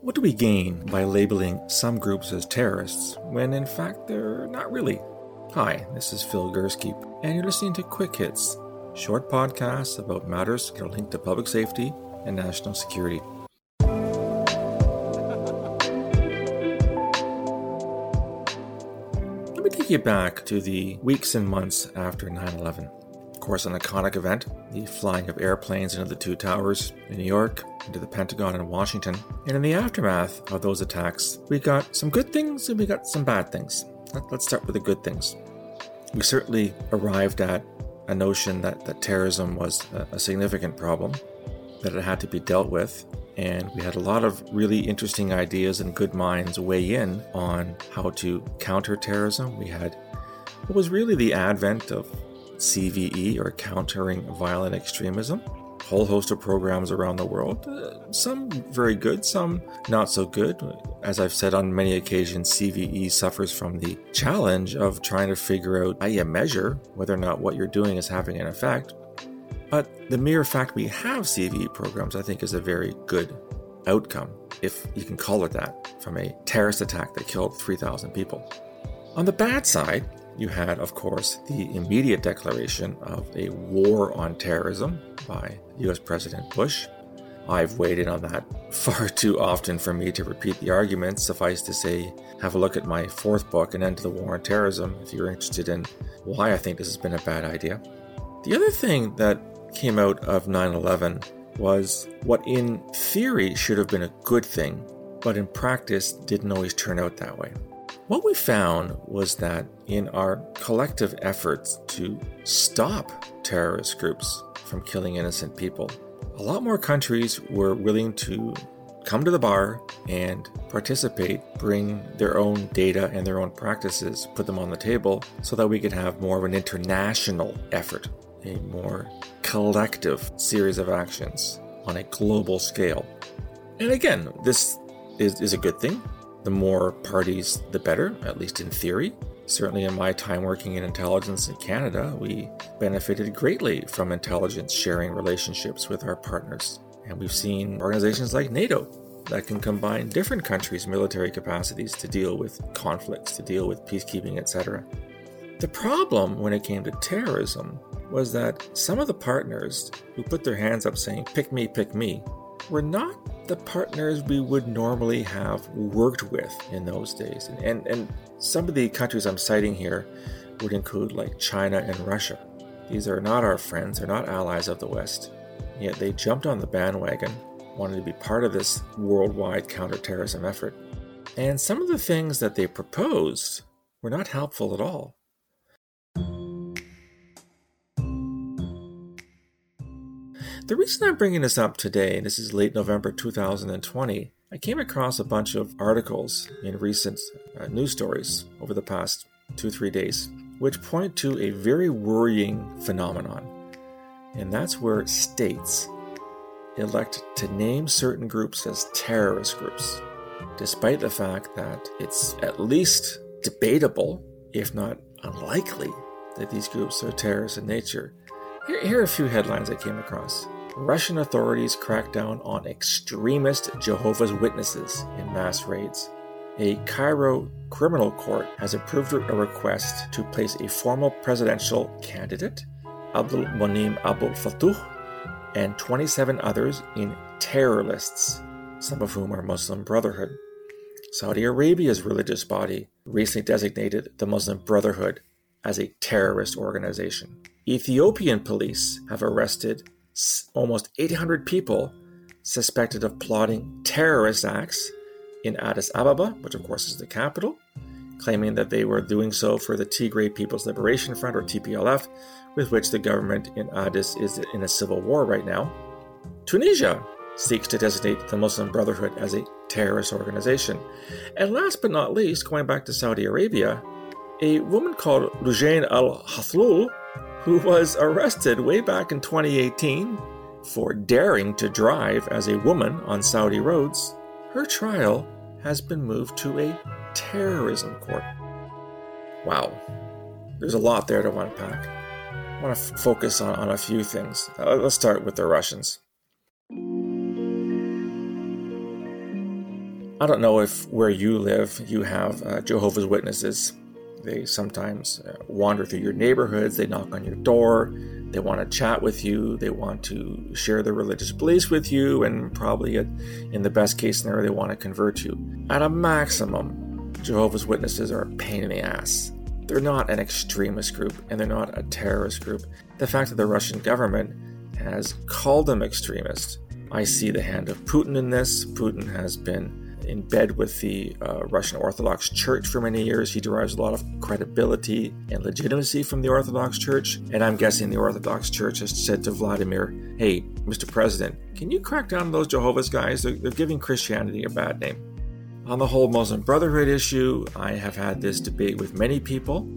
What do we gain by labeling some groups as terrorists when in fact they're not really? Hi, this is Phil Gurski, and you're listening to Quick Hits, short podcasts about matters that are linked to public safety and national security. Let me take you back to the weeks and months after 9 11 course, an iconic event the flying of airplanes into the two towers in New York, into the Pentagon in Washington. And in the aftermath of those attacks, we got some good things and we got some bad things. Let's start with the good things. We certainly arrived at a notion that, that terrorism was a, a significant problem, that it had to be dealt with, and we had a lot of really interesting ideas and good minds weigh in on how to counter terrorism. We had what was really the advent of CVE or Countering Violent Extremism. Whole host of programs around the world. Uh, some very good, some not so good. As I've said on many occasions, CVE suffers from the challenge of trying to figure out how you measure whether or not what you're doing is having an effect. But the mere fact we have CVE programs, I think, is a very good outcome, if you can call it that, from a terrorist attack that killed 3,000 people. On the bad side, you had, of course, the immediate declaration of a war on terrorism by US President Bush. I've waited on that far too often for me to repeat the argument. Suffice to say, have a look at my fourth book, An End to the War on Terrorism, if you're interested in why I think this has been a bad idea. The other thing that came out of 9 11 was what in theory should have been a good thing, but in practice didn't always turn out that way. What we found was that in our collective efforts to stop terrorist groups from killing innocent people, a lot more countries were willing to come to the bar and participate, bring their own data and their own practices, put them on the table so that we could have more of an international effort, a more collective series of actions on a global scale. And again, this is, is a good thing the more parties, the better, at least in theory. Certainly, in my time working in intelligence in Canada, we benefited greatly from intelligence sharing relationships with our partners. And we've seen organizations like NATO that can combine different countries' military capacities to deal with conflicts, to deal with peacekeeping, etc. The problem when it came to terrorism was that some of the partners who put their hands up saying, pick me, pick me, were not the partners we would normally have worked with in those days. And, and, and some of the countries I'm citing here would include like China and Russia. These are not our friends, they're not allies of the West. Yet they jumped on the bandwagon, wanted to be part of this worldwide counterterrorism effort. And some of the things that they proposed were not helpful at all. The reason I'm bringing this up today, and this is late November 2020, I came across a bunch of articles in recent uh, news stories over the past two, three days, which point to a very worrying phenomenon. And that's where states elect to name certain groups as terrorist groups, despite the fact that it's at least debatable, if not unlikely, that these groups are terrorist in nature. Here are a few headlines I came across. Russian authorities crack down on extremist Jehovah's Witnesses in mass raids. A Cairo criminal court has approved a request to place a former presidential candidate, Abdul Monim Abdul Fattuh, and 27 others in terror lists, some of whom are Muslim Brotherhood. Saudi Arabia's religious body recently designated the Muslim Brotherhood as a terrorist organization. Ethiopian police have arrested almost 800 people suspected of plotting terrorist acts in Addis Ababa, which of course is the capital, claiming that they were doing so for the Tigray People's Liberation Front or TPLF, with which the government in Addis is in a civil war right now. Tunisia seeks to designate the Muslim Brotherhood as a terrorist organization. And last but not least, going back to Saudi Arabia, a woman called Loujain Al Hathloul who was arrested way back in 2018 for daring to drive as a woman on Saudi roads, her trial has been moved to a terrorism court. Wow, there's a lot there to unpack. I want to f- focus on, on a few things. Uh, let's start with the Russians. I don't know if where you live you have uh, Jehovah's Witnesses. They sometimes uh, wander through your neighborhoods, they knock on your door, they want to chat with you, they want to share their religious beliefs with you, and probably in the best case scenario, they want to convert you. At a maximum, Jehovah's Witnesses are a pain in the ass. They're not an extremist group and they're not a terrorist group. The fact that the Russian government has called them extremists, I see the hand of Putin in this. Putin has been in bed with the uh, Russian Orthodox Church for many years. He derives a lot of credibility and legitimacy from the Orthodox Church. And I'm guessing the Orthodox Church has said to Vladimir, hey, Mr. President, can you crack down on those Jehovah's guys? They're, they're giving Christianity a bad name. On the whole Muslim Brotherhood issue, I have had this debate with many people.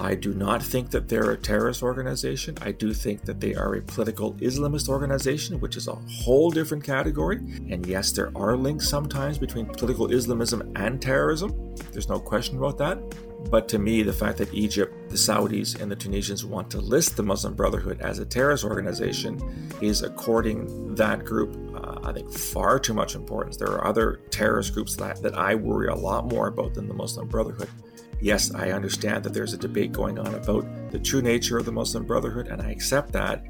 I do not think that they're a terrorist organization. I do think that they are a political Islamist organization, which is a whole different category. And yes, there are links sometimes between political Islamism and terrorism. There's no question about that. But to me, the fact that Egypt, the Saudis, and the Tunisians want to list the Muslim Brotherhood as a terrorist organization is according that group, uh, I think, far too much importance. There are other terrorist groups that, that I worry a lot more about than the Muslim Brotherhood. Yes, I understand that there's a debate going on about the true nature of the Muslim Brotherhood, and I accept that,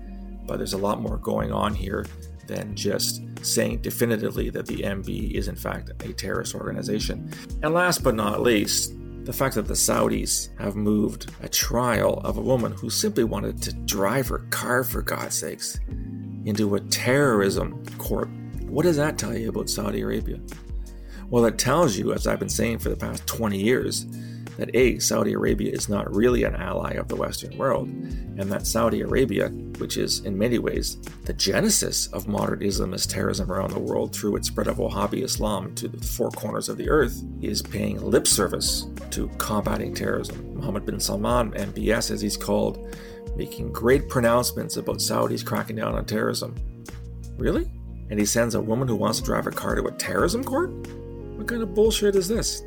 but there's a lot more going on here than just saying definitively that the MB is in fact a terrorist organization. And last but not least, the fact that the Saudis have moved a trial of a woman who simply wanted to drive her car, for God's sakes, into a terrorism court. What does that tell you about Saudi Arabia? Well, it tells you, as I've been saying for the past 20 years, that A, Saudi Arabia is not really an ally of the Western world, and that Saudi Arabia, which is in many ways the genesis of modern Islamist terrorism around the world through its spread of Wahhabi Islam to the four corners of the earth, is paying lip service to combating terrorism. Mohammed bin Salman, MBS as he's called, making great pronouncements about Saudis cracking down on terrorism. Really? And he sends a woman who wants to drive a car to a terrorism court? What kind of bullshit is this?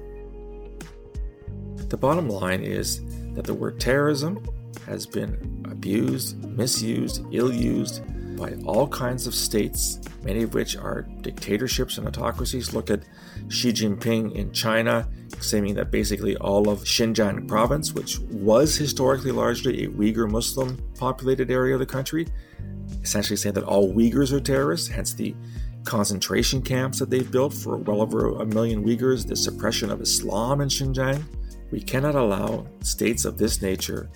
The bottom line is that the word terrorism has been abused, misused, ill used by all kinds of states, many of which are dictatorships and autocracies. Look at Xi Jinping in China, claiming that basically all of Xinjiang province, which was historically largely a Uyghur Muslim populated area of the country, essentially saying that all Uyghurs are terrorists, hence the concentration camps that they've built for well over a million Uyghurs, the suppression of Islam in Xinjiang. We cannot allow states of this nature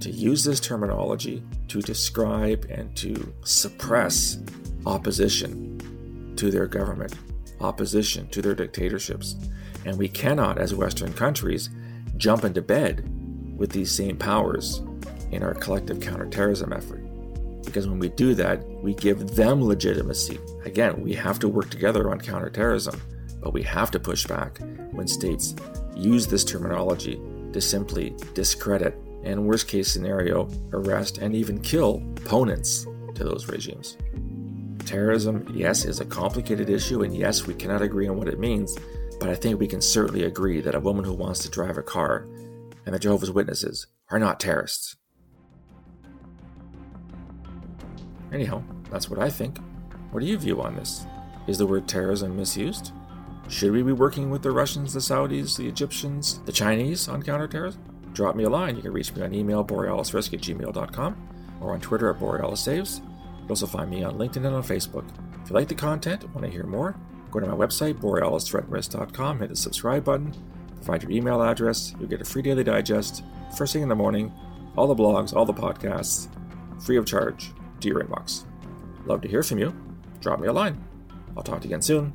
to use this terminology to describe and to suppress opposition to their government, opposition to their dictatorships. And we cannot, as Western countries, jump into bed with these same powers in our collective counterterrorism effort. Because when we do that, we give them legitimacy. Again, we have to work together on counterterrorism, but we have to push back when states use this terminology to simply discredit and, worst case scenario, arrest and even kill opponents to those regimes. Terrorism, yes, is a complicated issue, and yes, we cannot agree on what it means, but I think we can certainly agree that a woman who wants to drive a car and the Jehovah's Witnesses are not terrorists. Anyhow, that's what I think. What do you view on this? Is the word terrorism misused? Should we be working with the Russians, the Saudis, the Egyptians, the Chinese on counterterrorism? Drop me a line. You can reach me on email, borealisrisk at gmail.com, or on Twitter at borealissaves. You'll also find me on LinkedIn and on Facebook. If you like the content want to hear more, go to my website, borealisthreatandrisk.com, hit the subscribe button, provide your email address, you'll get a free daily digest, first thing in the morning, all the blogs, all the podcasts, free of charge, to your inbox. Love to hear from you. Drop me a line. I'll talk to you again soon.